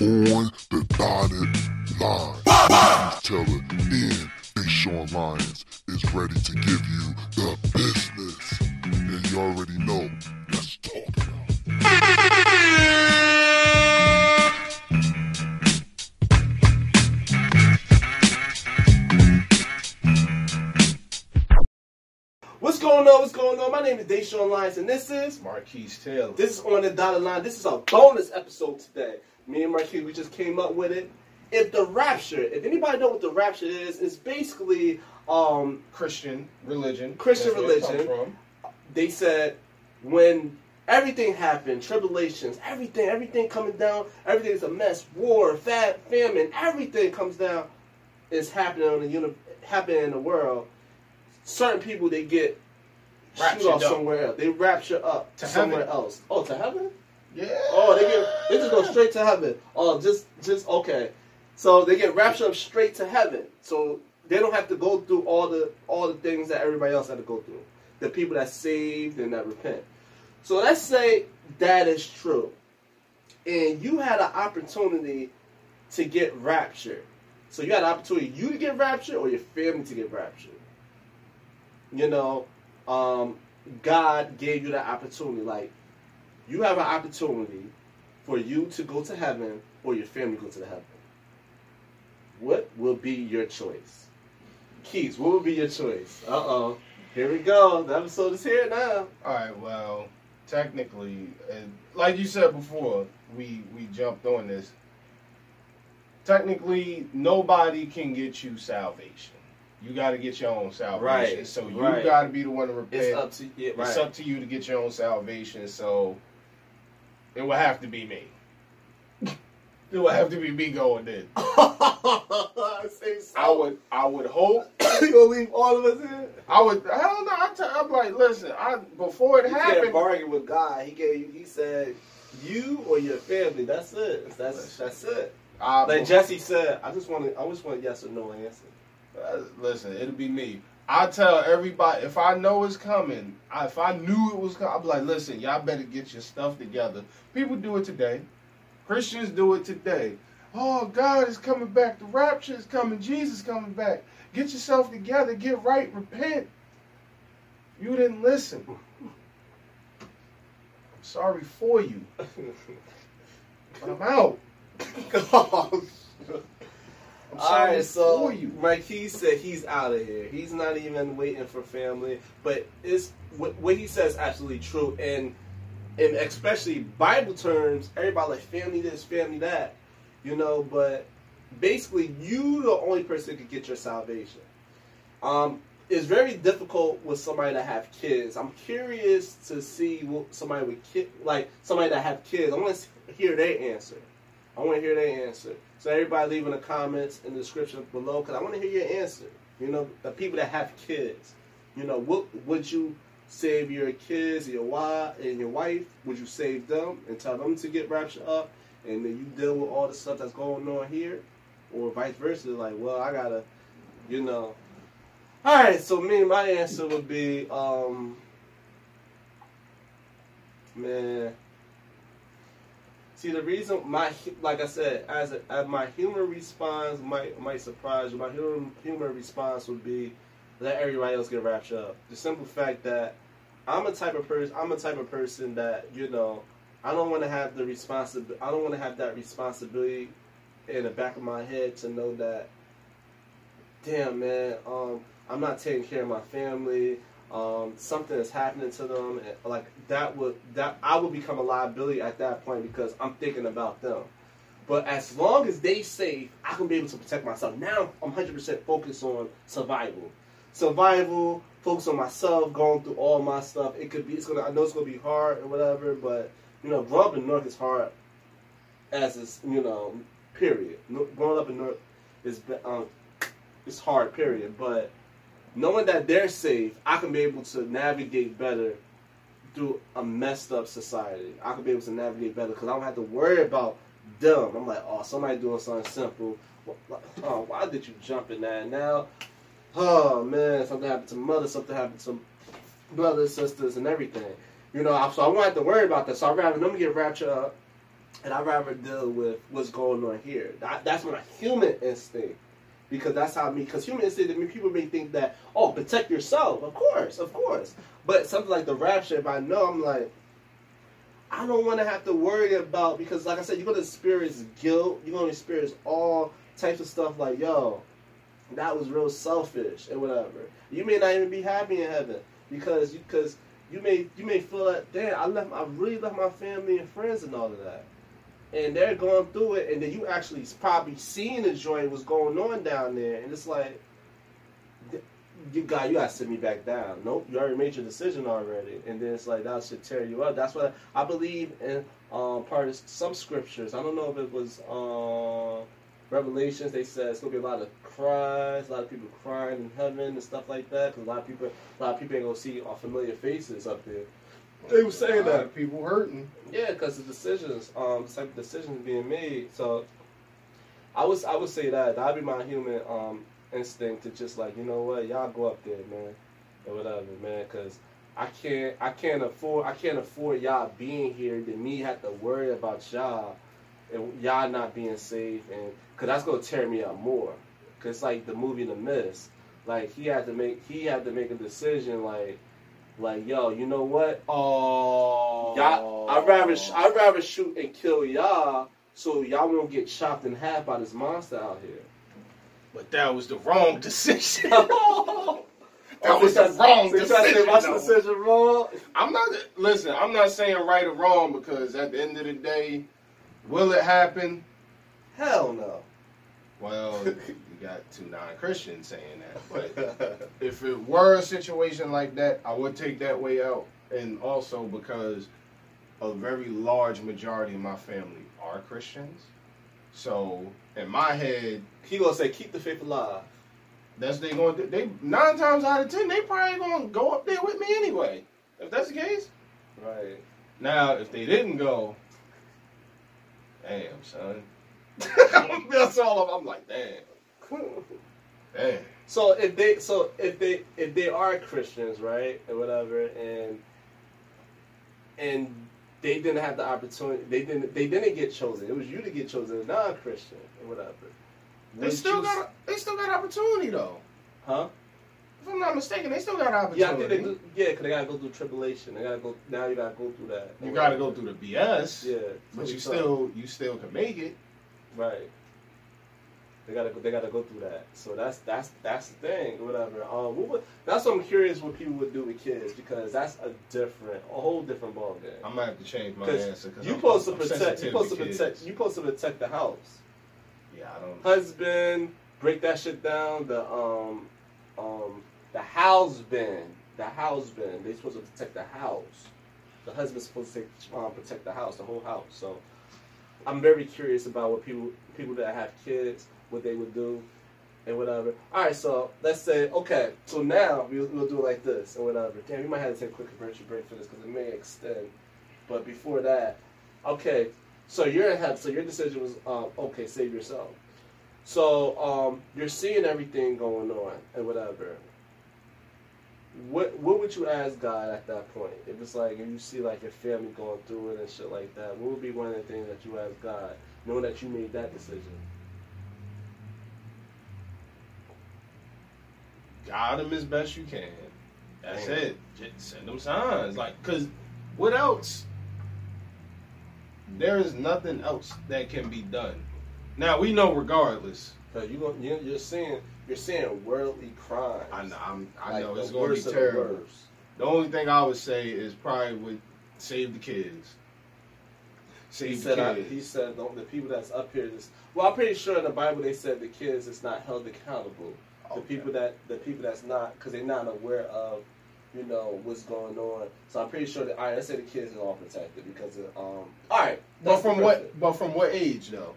on the dotted line. Marquise Taylor and Deshaun Lyons is ready to give you and this is Marquise Taylor. this is on the dotted line. This is a bonus episode today. Me and Marquis, we just came up with it. If the rapture, if anybody know what the rapture is, it's basically um, Christian religion. Christian religion. they said when everything happened, tribulations, everything, everything coming down, everything's a mess, war, fat, famine, everything comes down, is happening on the uni- happening in the world. Certain people they get shoot off up. somewhere else. They rapture up To somewhere heaven. else. Oh, to heaven? Yeah. Oh, they get they just go straight to heaven. Oh, just just okay. So they get raptured up straight to heaven. So they don't have to go through all the all the things that everybody else had to go through. The people that saved and that repent. So let's say that is true, and you had an opportunity to get raptured. So you had an opportunity you to get raptured or your family to get raptured. You know, um, God gave you that opportunity. Like you have an opportunity for you to go to heaven or your family go to the heaven. What will be your choice? Keys, what will be your choice? Uh oh. Here we go. The episode is here now. All right. Well, technically, uh, like you said before, we we jumped on this. Technically, nobody can get you salvation. You got to get your own salvation. Right, So you right. got to be the one to repent. It's up to you. It's up to you to get your own salvation. So it will have to be me. it will have to be me going in. Say so. I would I would hope you gonna leave all of us here? I would hell no I'm, like listen I before it You happened bargain with God. He gave you. He said, "You or your family." That's it. That's that's it. I, Like Jesse said, I just want to. I just want yes or no answer. Uh, listen it'll be me. I tell everybody if I know it's coming, I, if I knew it was coming, I'd be like, listen, y'all better get your stuff together. People do it today. Christians do it today. Oh, God is coming back. The rapture is coming. Jesus is coming back. Get yourself together. Get right. Repent. You didn't listen. I'm sorry for you. But I'm out. I'm All right, so for you. Marquis said he's out of here. He's not even waiting for family. But it's what, what he says is absolutely true, and and especially Bible terms, everybody like family this, family that, you know. But basically, you the only person that could get your salvation. Um, it's very difficult with somebody that have kids. I'm curious to see what somebody with kid, like somebody that have kids. I want to hear their answer. I want to hear their answer. So everybody leave in the comments in the description below because I want to hear your answer. You know, the people that have kids. You know, what would you save your kids, your wife, and your wife? Would you save them and tell them to get raptured up, and then you deal with all the stuff that's going on here, or vice versa? Like, well, I gotta, you know. All right, so me, my answer would be, um, man. See the reason my like I said as, a, as my human response might might surprise you. My human human response would be let everybody else get raptured up. The simple fact that I'm a type of person. I'm a type of person that you know I don't want to have the responsibility. I don't want to have that responsibility in the back of my head to know that. Damn man, um, I'm not taking care of my family. Um, something is happening to them, like that would that I would become a liability at that point because I'm thinking about them. But as long as they safe, I can be able to protect myself. Now I'm 100% focused on survival, survival. Focus on myself, going through all my stuff. It could be, it's gonna. I know it's gonna be hard or whatever, but you know, growing up in North is hard. As is, you know, period. Growing up in North is um, it's hard, period. But knowing that they're safe, I can be able to navigate better through a messed up society. I can be able to navigate better because I don't have to worry about them. I'm like, oh, somebody doing something simple. Oh, why did you jump in that? Now, oh man, something happened to mother, something happened to brothers, sisters, and everything. You know, so I won't have to worry about that. So I'd rather them get raptured up and I'd rather deal with what's going on here. That, that's my human instinct. Because that's how me. Because human instinct, I people may think that, oh, protect yourself. Of course, of course. But something like the rapture, if I know, I'm like, I don't want to have to worry about because, like I said, you're gonna experience guilt. You're gonna experience all types of stuff. Like, yo, that was real selfish and whatever. You may not even be happy in heaven because you because you may you may feel like, damn, I left, I really left my family and friends and all of that, and they're going through it, and then you actually probably seeing the joy what's going on down there, and it's like you got you gotta sit me back down. Nope, you already made your decision already, and then it's like that should tear you up. That's what I believe in. Um, part of some scriptures. I don't know if it was um, Revelations. They said it's gonna be a lot of cries, a lot of people crying in heaven and stuff like that. Because a lot of people, a lot of people ain't gonna see our familiar faces up there. They were saying that. people hurting. Yeah, because the decisions, um, the type of decisions being made. So, I was, I would say that that'd be my human um instinct to just like, you know what, y'all go up there, man, or whatever, man, because I can't, I can't afford, I can't afford y'all being here than me have to worry about y'all and y'all not being safe, and because that's gonna tear me up more. Cause like the movie The Mist, like he had to make, he had to make a decision, like, like yo, you know what, Oh, Y'all, I'd rather sh- I'd rather shoot and kill y'all so y'all won't get chopped in half by this monster out here. But that was the wrong decision. that was the wrong so you trying to decision, my decision wrong? I'm not listen. I'm not saying right or wrong because at the end of the day, will it happen? Hell no. Well, you got two non-Christians saying that, but if it were a situation like that, I would take that way out. And also because a very large majority of my family are Christians. So in my head, he gonna say keep the faith alive. that's they going to they nine times out of ten they probably gonna go up there with me anyway. If that's the case. Right. Now if they didn't go, damn son. that's all I'm, I'm like, damn. So if they so if they if they are Christians, right, or whatever, and and they didn't have the opportunity, they didn't they didn't get chosen. It was you to get chosen, a non-Christian or whatever. They still you- got they still got opportunity though. huh? If I'm not mistaken, they still got Yeah, I opportunity. think they do. Yeah, because they gotta go through tribulation. They gotta go. Now you gotta go through that. You got to go through the BS, Yeah, but you still you still can make it. right. They gotta go. They gotta go through that. So that's that's that's the thing. or Whatever. Um, what would, that's what I'm curious what people would do with kids because that's a different, a whole different ball game. I might have to change my 'Cause answer because You supposed to protect. You supposed to kids. protect. You supposed to protect the house. Yeah, I don't. Husband, break that shit down. The um, um, the house bin. The house bin. They supposed to protect the house. The husband's supposed to take, um, protect the house, the whole house. So, I'm very curious about what people people that have kids, what they would do, and whatever. All right, so let's say okay. So now we'll, we'll do it like this and whatever. Damn, we might have to take a quick commercial break for this because it may extend. But before that, okay. So you're in heaven. So your decision was um, okay. Save yourself. So um, you're seeing everything going on and whatever. What what would you ask God at that point? If it's like if you see like your family going through it and shit like that, what would be one of the things that you ask God, knowing that you made that decision? Guide them as best you can. That's Damn. it. Just send them signs. Like, cause what else? There is nothing else that can be done. Now we know, regardless. Cause you you're, seeing you're seeing worldly crimes. I know, I'm, I Like know it's going to be of the terrible. The only thing I would say is probably would save the kids. He Save said, the I, he said the, the people that's up here is well. I'm pretty sure in the Bible they said the kids is not held accountable. The Okay. people that the people that's not because they're not aware of you know what's going on. So I'm pretty sure that all right. Let's say the kids are all protected because of um. All right, but from what? But from what age though?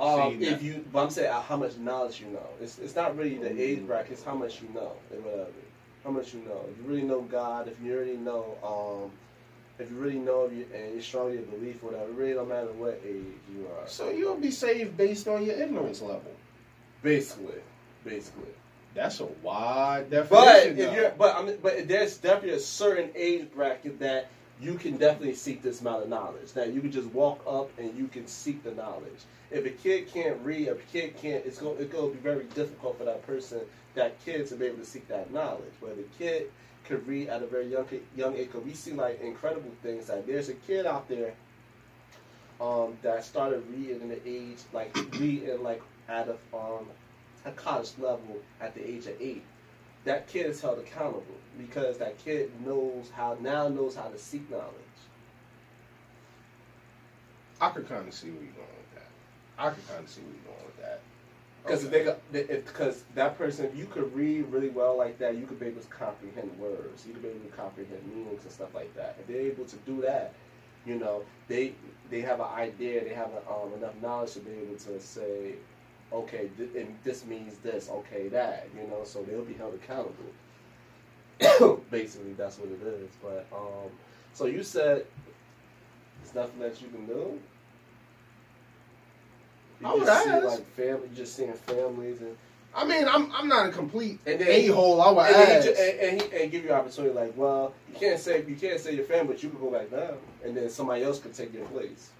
Um, if you, but I'm saying uh, how much knowledge you know. It's it's not really the age bracket. It's how much you know and whatever. How much you know. If you really know God, if you already know, um, if you really know if you, and you're strong in your belief, or whatever, it really don't matter what age you are. So you'll be saved based on your ignorance level. Basically, basically. That's a wide But definition. if you're, but I mean, but there's definitely a certain age bracket that you can definitely seek this amount of knowledge. That you can just walk up and you can seek the knowledge. If a kid can't read, if a kid can't, it's going it's going to be very difficult for that person, that kid, to be able to seek that knowledge. But if a kid could read at a very young young age, because we see like incredible things. That there's a kid out there um, that started reading in the age like reading like at a um, a college level at the age of eight. That kid is held accountable because that kid knows how now knows how to seek knowledge. I could kind of see where you're going with that. I could kind of see where you're going with that. Because Okay. if because that person, if you could read really well like that, you could be able to comprehend words. You could be able to comprehend meanings and stuff like that. If they're able to do that, you know, they they have an idea, they have a, um, enough knowledge to be able to say, okay, th- and this means this, okay, that, you know, so they'll be held accountable. Basically, that's what it is. But um, so you said there's nothing that you can do. You I would just see like family, just seeing families and I mean, I'm I'm not a complete a hole. I would and, ask. he, and, and, he, and give you opportunity like, well, you can't say you can't say your family, but you can go back down, and then somebody else could take your place.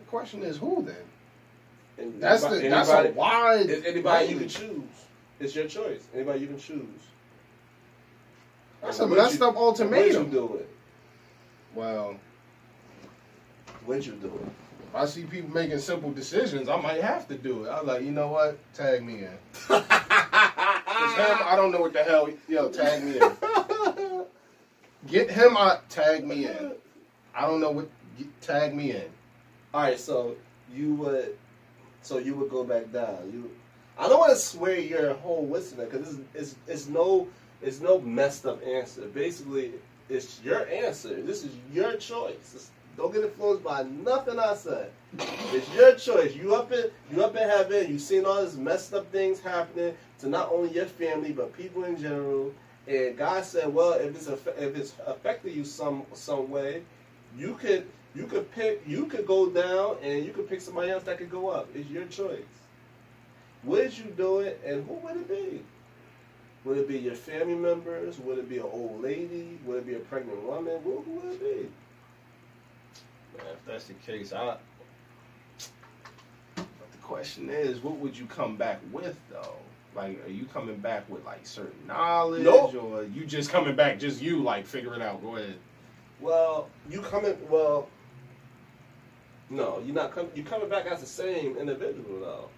the question is who then? And That's the anybody, that's a anybody, wide. it's anybody you can choose. It's your choice. Anybody you can choose. That's And a messed you- up Would you do it? Well, Would you do it? if I see people making simple decisions, I might have to do it. I'm like, you know what? Tag me in. him, I don't know what the hell. Yo, tag me in. Get him out. Tag me in. I don't know what. Get, tag me in. All right, so you would, so you would go back down. You, I don't want to swear your whole listener because it's, it's it's no it's no messed up answer. Basically, it's your answer. This is your choice. It's- don't get influenced by nothing I said. It's your choice. You up in you up in heaven. You seen all this messed up things happening to not only your family but people in general. And God said, well, if it's if it's affected you some some way, you could you could pick you could go down and you could pick somebody else that could go up. It's your choice. Would you do it and who would it be? Would it be your family members? Would it be an old lady? Would it be a pregnant woman? Who, who would it be? Man, if that's the case, I. But the question is, what would you come back with though? Like, are you coming back with like certain knowledge, Nope. or you just coming back just you like figure it out? Go ahead. Well, you coming well no, you're not coming. You coming back as the same individual though.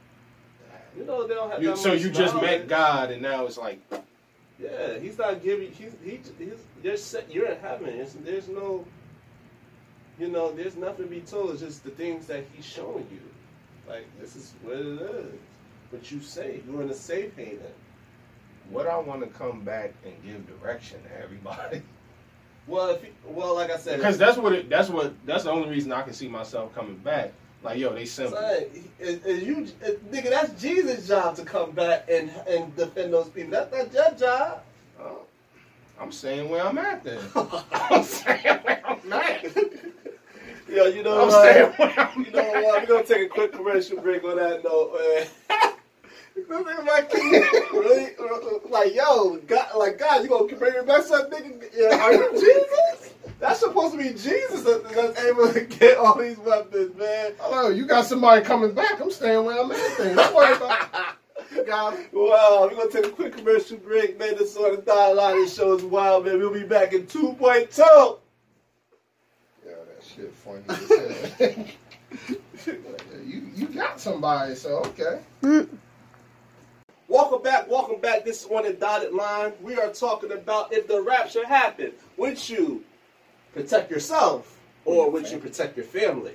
You know they don't have. You, that so much you just met God, and now it's like, Yeah, he's not giving. He's he. He's, you're set. You're in heaven. It's, there's no. You know, there's nothing to be told. It's just the things that he's showing you. Like this is what it is. But you say you're in a safe haven. what I want to come back and give direction to everybody. Well, if you, well, like I said, Because that's what it. That's what. That's the only reason I can see myself coming back. Like, yo, they simple. Son, is, is you, is, nigga, that's Jesus' job to come back and and defend those people. That's not your job. Oh, I'm saying where I'm at then. I'm saying where I'm at. Yo, you know I'm what? saying where I'm You know what? We're gonna take a quick commercial break on that note, man. This nigga like, really, like, yo, God, like, God, you gonna bring me back some nigga? Yeah, are you Jesus? That's supposed to be Jesus that- that's able to get all these weapons, man. Hello, you got somebody coming back. I'm staying where I'm at then. Don't worry about it. God. Wow, we're gonna take a quick commercial break, man. This sort of dialogue this show is wild, man. We'll be back in 2.2. Yeah, that shit funny as hell. you you got somebody, so okay. Mm. Welcome back, welcome back. This is on the dotted line. We are talking about if the rapture happened, would you protect yourself or would you protect your family?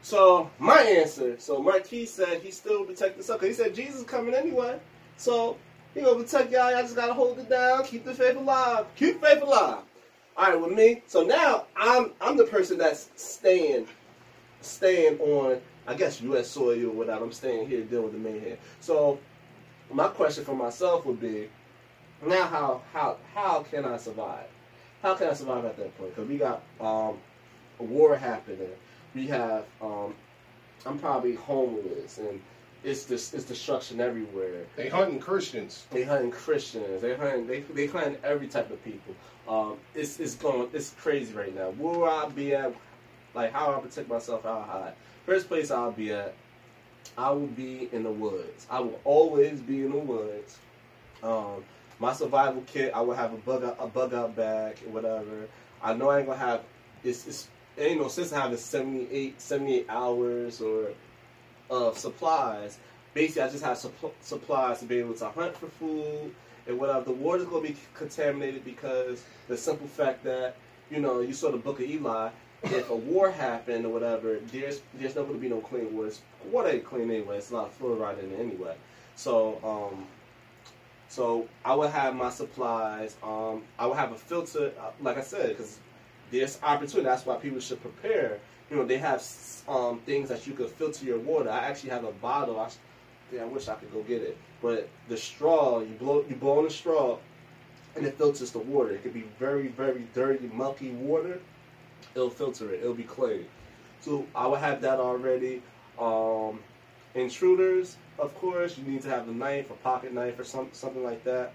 So my answer, so Marquis said he still protect himself because he said Jesus is coming anyway. So he gonna protect y'all. Y'all just gotta hold it down, keep the faith alive, keep faith alive. All right, with me. So now I'm I'm the person that's staying staying on I guess U.S. soil or whatever. I'm staying here dealing with the main here. So my question for myself would be, now how how how can I survive? How can I survive at that point? Because we got um, a war happening. We have um, I'm probably homeless, and it's this it's destruction everywhere. They hunting Christians. They hunting Christians. They hunting they they hunting every type of people. Um, it's it's going it's crazy right now. Where will I be at? Like how I protect myself? How I hide? First place I'll be at. I will be in the woods. I will always be in the woods. Um, my survival kit. I will have a bug out, a bug out bag whatever. I know I ain't gonna have. It's, it's it ain't no sense having 78, 78 hours or of supplies. Basically, I just have supp- supplies to be able to hunt for food and whatever. The water's gonna be contaminated because the simple fact that you know you saw the Book of Eli. If a war happened or whatever, there's there's not gonna be no clean water. Water ain't clean anyway. It's not fluoride in it anyway. So um, so I would have my supplies. Um, I would have a filter, uh, like I said, because there's opportunity. That's why people should prepare. You know, they have um, things that you could filter your water. I actually have a bottle. I, yeah, I wish I could go get it. But the straw, you blow, you blow on the straw, and it filters the water. It could be very, very dirty, mucky water. It'll filter it. It'll be clean. So I would have that already. Um, intruders, of course, you need to have a knife, a pocket knife, or some, something like that.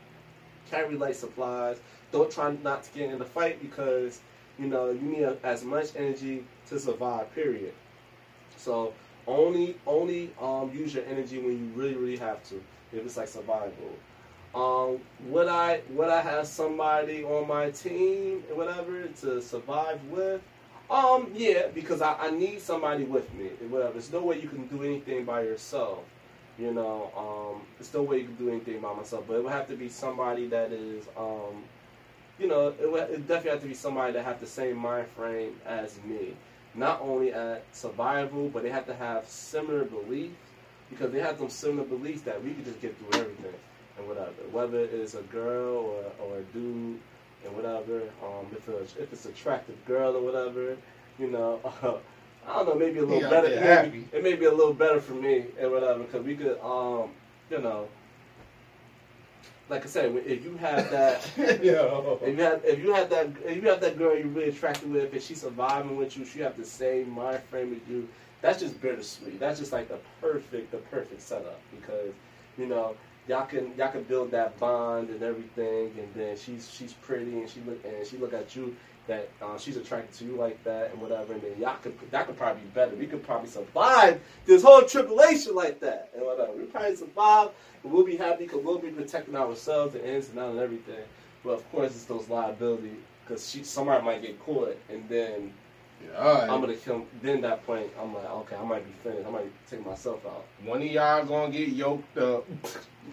Carry light supplies. Don't try not to get in the fight because you know you need a, as much energy to survive. Period. So only only um, use your energy when you really really have to. If it's like survival. Um, would I would I have somebody on my team or whatever to survive with? Um, yeah, because I, I need somebody with me. Whatever. There's no way you can do anything by yourself. You know, um, there's no way you can do anything by myself. But it would have to be somebody that is, um, you know, it would it definitely have to be somebody that have the same mind frame as me. Not only at survival, but they have to have similar beliefs because they have some similar beliefs that we can just get through everything and whatever. Whether it's a girl or, or a dude and whatever. Um, if it's if it's attractive girl or whatever, you know, uh, I don't know, maybe a little Yeah, better. yeah, It may, happy. be, it may be a little better for me and whatever because we could, um, you know, like I said, if you have that. Yo. If you have if you have that if you have that girl you're really attracted with and she's surviving with you, she have the same mind frame as you. That's just bittersweet. That's just like the perfect the perfect setup because you know y'all can y'all can build that bond and everything, and then she's she's pretty and she look and she look at you that uh, she's attracted to you like that and whatever, and then y'all could that could probably be better. We could probably survive this whole tribulation like that and whatever. We probably survive and we'll be happy because we'll be protecting ourselves and ins and outs and everything. But of course, it's those liability because she somebody might get caught and then right. I'm gonna kill. Then that point, I'm like, okay, I might be finished. I might take myself out. One of y'all gonna get yoked up.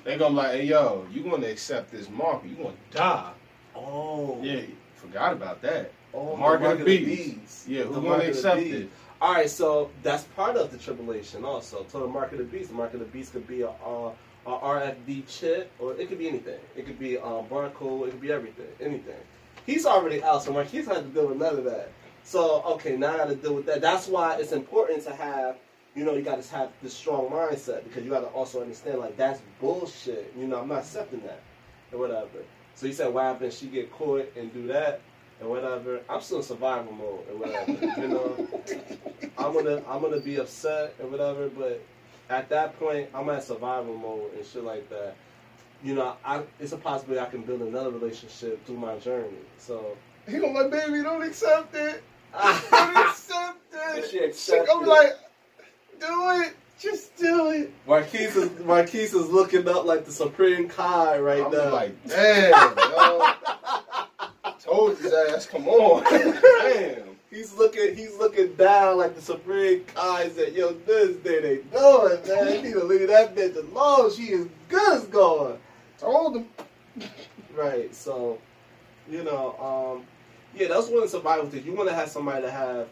They gonna be like, hey yo, you gonna accept this mark? You gonna die? Oh, Yeah, forgot about that. Oh, Mark the of the beast. Yeah, who The gonna mark accept it? All right, so that's part of the tribulation also. So the mark of the beast, the mark of the beast could be a, a, a RFD chip, or it could be anything. It could be um, barcode. It could be everything, anything. He's already out, so Marquise had to deal with none of that. So okay, now I got to deal with that. That's why it's important to have, you know, you got to have this strong mindset because you got to also understand like that's bullshit. You know, I'm not accepting that and whatever. So you said, what happens? She get caught and do that and whatever. I'm still in survival mode and whatever. you know, I'm gonna I'm gonna be upset and whatever, but at that point I'm at survival mode and shit like that. You know, I it's a possibility I can build another relationship through my journey. So He gonna baby, don't accept it. Don't Marquise accept it. She accept I'm it. like, do it. Just do it. Marquise is looking up like the Supreme Kai right now. I'm now. like, damn, yo. Told his ass, come on. damn. He's looking he's looking down like the Supreme Kai said, yo, this thing they doing, man. You need to leave that bitch alone. She is good as gone. Told him. Right. So, you know, um, yeah, that's one of the survival things. You want to have somebody to have,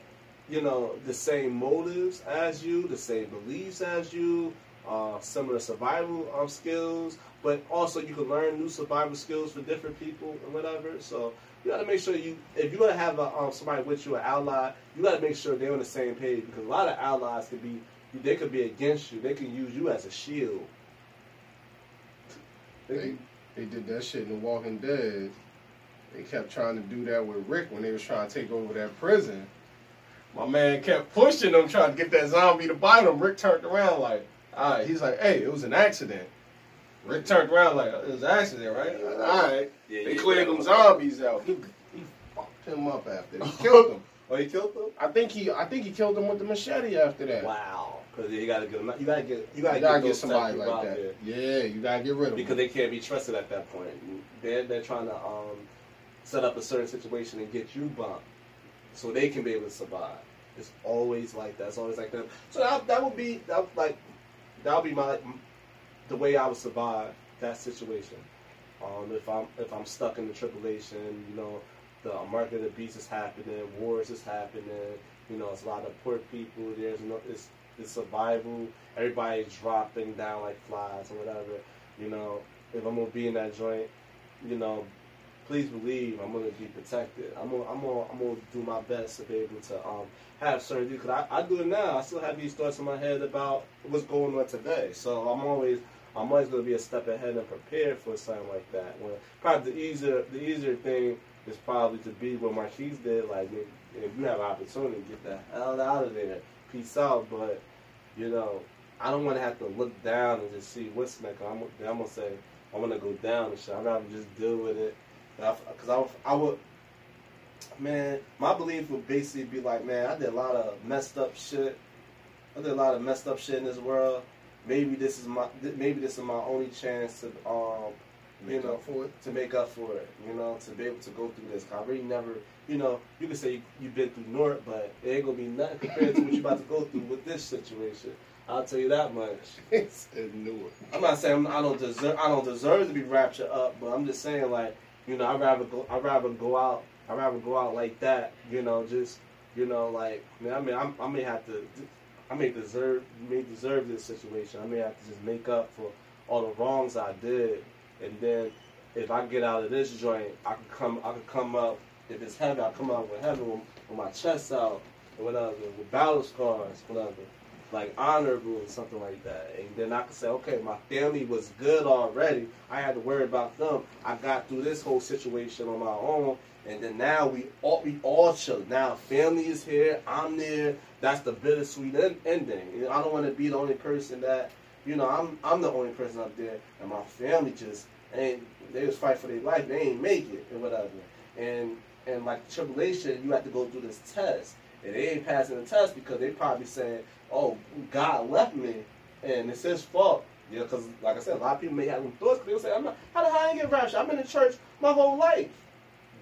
you know, the same motives as you, the same beliefs as you, uh, similar survival um, skills, but also you can learn new survival skills for different people and whatever. So you got to make sure you, if you're gonna have a, um, somebody with you, an ally, you got to make sure they're on the same page because a lot of allies could be, they could be against you. They can use you as a shield. They They, they did that shit in The Walking Dead. They kept trying to do that with Rick when they was trying to take over that prison. My man kept pushing them, trying to get that zombie to bite him. Rick turned around like, All right, he's like, hey, it was an accident. Rick turned around like, it was an accident, right? All right. Yeah, They cleared them zombies out. He, he fucked him up after. He killed him. Oh, he killed them. I think he, I think he killed him with the machete after that. Wow. Because you gotta get, you gotta get, you gotta, You gotta get, get somebody like that. there. Yeah, you gotta get rid of them. because him. they can't be trusted at that point. They're they're trying to um, set up a certain situation and get you bumped, so they can be able to survive. It's always like that. It's always like that. So that, that would be that like that would be my the way I would survive that situation. Um, if I'm if I'm stuck in the tribulation, you know, the market of the beast is happening, wars is happening. You know, it's a lot of poor people. There's no it's it's survival. Everybody's dropping down like flies or whatever. You know, if I'm gonna be in that joint, you know, please believe I'm gonna be protected. I'm gonna, I'm gonna, I'm gonna do my best to be able to um, have certain because I, I do it now. I still have these thoughts in my head about what's going on today. So I'm always I'm always gonna be a step ahead and prepared for something like that. When probably the easier the easier thing is probably to be what Marquise did. Like if you have an opportunity, get the hell out of there. Peace out. But you know, I don't want to have to look down and just see what's next. I'm, I'm gonna say I'm gonna go down and shit. I'd rather just deal with it. Because I, would- I would, man, my belief would basically be like, man, I did a lot of messed up shit. I did a lot of messed up shit in this world. Maybe this is my, maybe this is my only chance to, um, you Make know, up for it. to make up for it. You know, to be able to go through this. I really never, you know, you can say you, you've been through North, but it ain't gonna be nothing compared to what you're about to go through with this situation. I'll tell you that much. It's. I'm not saying I don't deserve I don't deserve to be raptured up, but I'm just saying like you know I'd rather go I'd rather go out I'd rather go out like that. You know, just you know like I mean I'm, I may have to I may deserve may deserve this situation. I may have to just make up for all the wrongs I did, and then if I get out of this joint, I could come I could come up. If it's heavy, I come out with heaven with, my chest out or whatever, with battle scars, whatever like honorable or something like that. And then I could say, okay, my family was good already. I had to worry about them. I got through this whole situation on my own. And then now we all we all chill. Now family is here. I'm there. That's the bittersweet en- ending. I don't want to be the only person that, you know, I'm I'm the only person up there, and my family just ain't. They was fight for their life. They ain't make it and whatever. And and like tribulation, you have to go through this test, and they ain't passing the test because they probably saying, "Oh, God left me, and it's His fault." Yeah, because like I said, a lot of people may have them thoughts. 'cause They'll say, "I'm not. How the hell I ain't get raptured? I've been in church my whole life,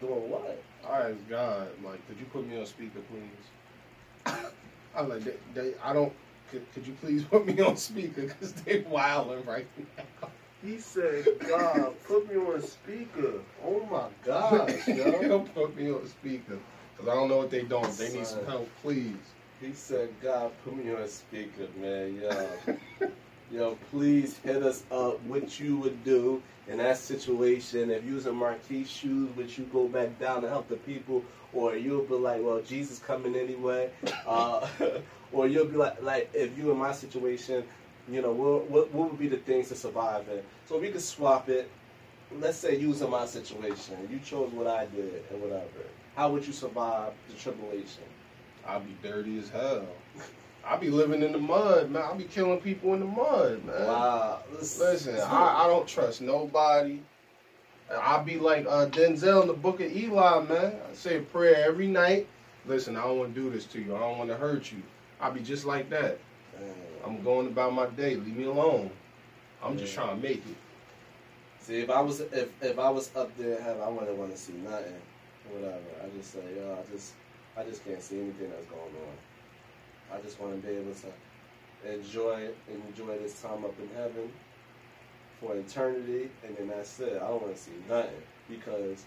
doing what?" I asked God, like, could you put me on speaker, please? I'm like, they, they, I don't. Could, could you please put me on speaker because they wilding right now. He said, "God, put me on speaker." Oh my gosh, yo. Put me on speaker because I don't know what they doing. They need some help, please. He said, God, put me on speaker, man. Yo, yo, please hit us up what you would do in that situation. If you was in Marquis shoes, would you go back down to help the people? Or you'll be like, well, Jesus coming anyway. Uh, or you'll be like, like, if you in my situation, you know, what, what, what would be the things to survive in? So we could swap it. Let's say you was in my situation. You chose what I did and whatever. How would you survive the tribulation? I'll be dirty as hell. I'll be living in the mud, man. I'll be killing people in the mud, man. Wow. Listen, I, I don't trust nobody. I'll be like uh, Denzel in the Book of Eli, man. I say a prayer every night. Listen, I don't want to do this to you. I don't want to hurt you. I'll be just like that. I'm going about my day. Leave me alone. I'm just trying to make it. See, if I was if if I was up there in heaven, I wouldn't want to see nothing, whatever. I just say, yo, I just I just can't see anything that's going on. I just want to be able to enjoy enjoy this time up in heaven for eternity, and then that's it. I don't want to see nothing because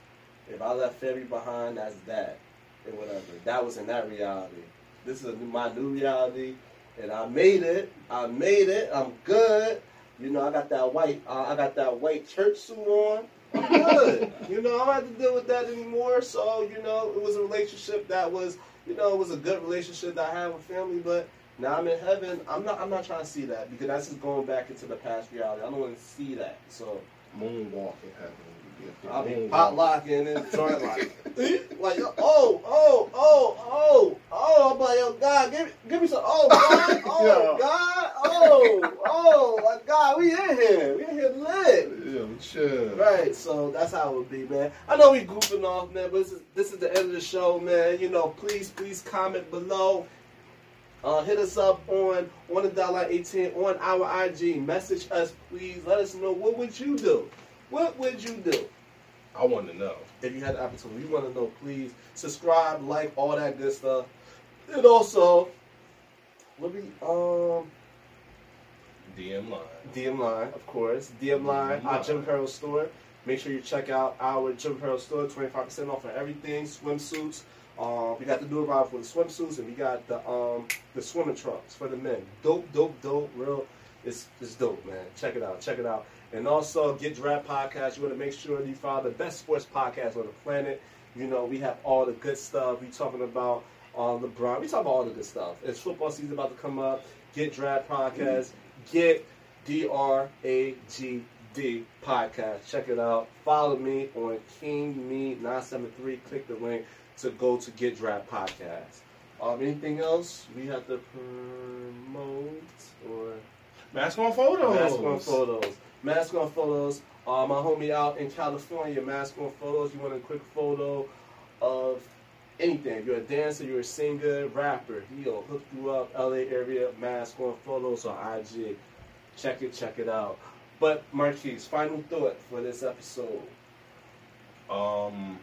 if I left family behind, that's that and whatever. That was in that reality. This is my new reality, and I made it. I made it. I'm good. You know, I got that white. Uh, I got that white church suit on. Good. you know, I don't have to deal with that anymore. So you know, it was a relationship that was, you know, it was a good relationship that I had with family. But now I'm in heaven. I'm not. I'm not trying to see that because that's just going back into the past reality. I don't want to see that. So Moonwalk in heaven. I'll be potlocking and joint like, like, oh, oh, oh, oh, oh. I'm like, yo, God, give me, give me some. Oh, God, oh, Yeah. God, Oh, oh my God, we in here. We in here lit. Yo, chill. Right, so that's how it would be, man. I know we goofing off, man, but this is this is the end of the show, man. You know, please, please comment below. Uh, hit us up on on the dollar eighteen on our IG. Message us, please. Let us know what would you do. What would you do I want to know. if you had the opportunity? you want to know. Please subscribe, like, all that good stuff, and also, let me um. DM line. DM line, of course. DM line, our. Jim Apparel store. Make sure you check out our Jim Apparel store. Twenty five percent off on everything. Swimsuits. Um, we got the new arrival for the swimsuits, and we got the um the swimming trunks for the men. Dope, dope, dope. Real, it's it's dope, man. Check it out. Check it out. And also, Get Draft Podcast. You want to make sure you follow the best sports podcast on the planet. You know, we have all the good stuff. We talking about uh, LeBron. We talk about all the good stuff. It's football season about to come up. Get Draft Podcast. Get D R A G D Podcast. Check it out. Follow me on King Me 973. Click the link to go to Get Draft Podcast. Um, anything else we have to promote or Mask on photos. Mask on photos. Mask on photos. Uh, my homie out in California, mask on photos. You want a quick photo of anything. If you're a dancer, you're a singer, rapper, he'll hook you up. LA area, mask on photos on IG. Check it, check it out. But Marquise, final thought for this episode. Um,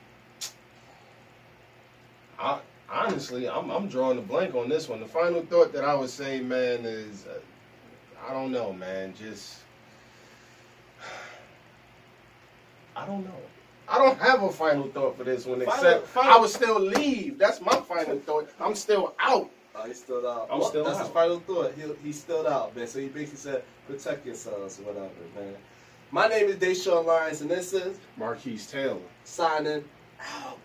I honestly, I'm I'm drawing a blank on this one. The final thought that I would say, man, is uh, I don't know, man. Just I don't know. I don't have a final thought for this one, Final- except final- I would still leave. That's my final thought. I'm still out. Oh, he's still out. I'm Well, still That's his final thought. He, he's still out, man. So he basically said, protect yourselves or whatever, man. My name is Deshaun Lyons, and this is Marquise Taylor. signing out.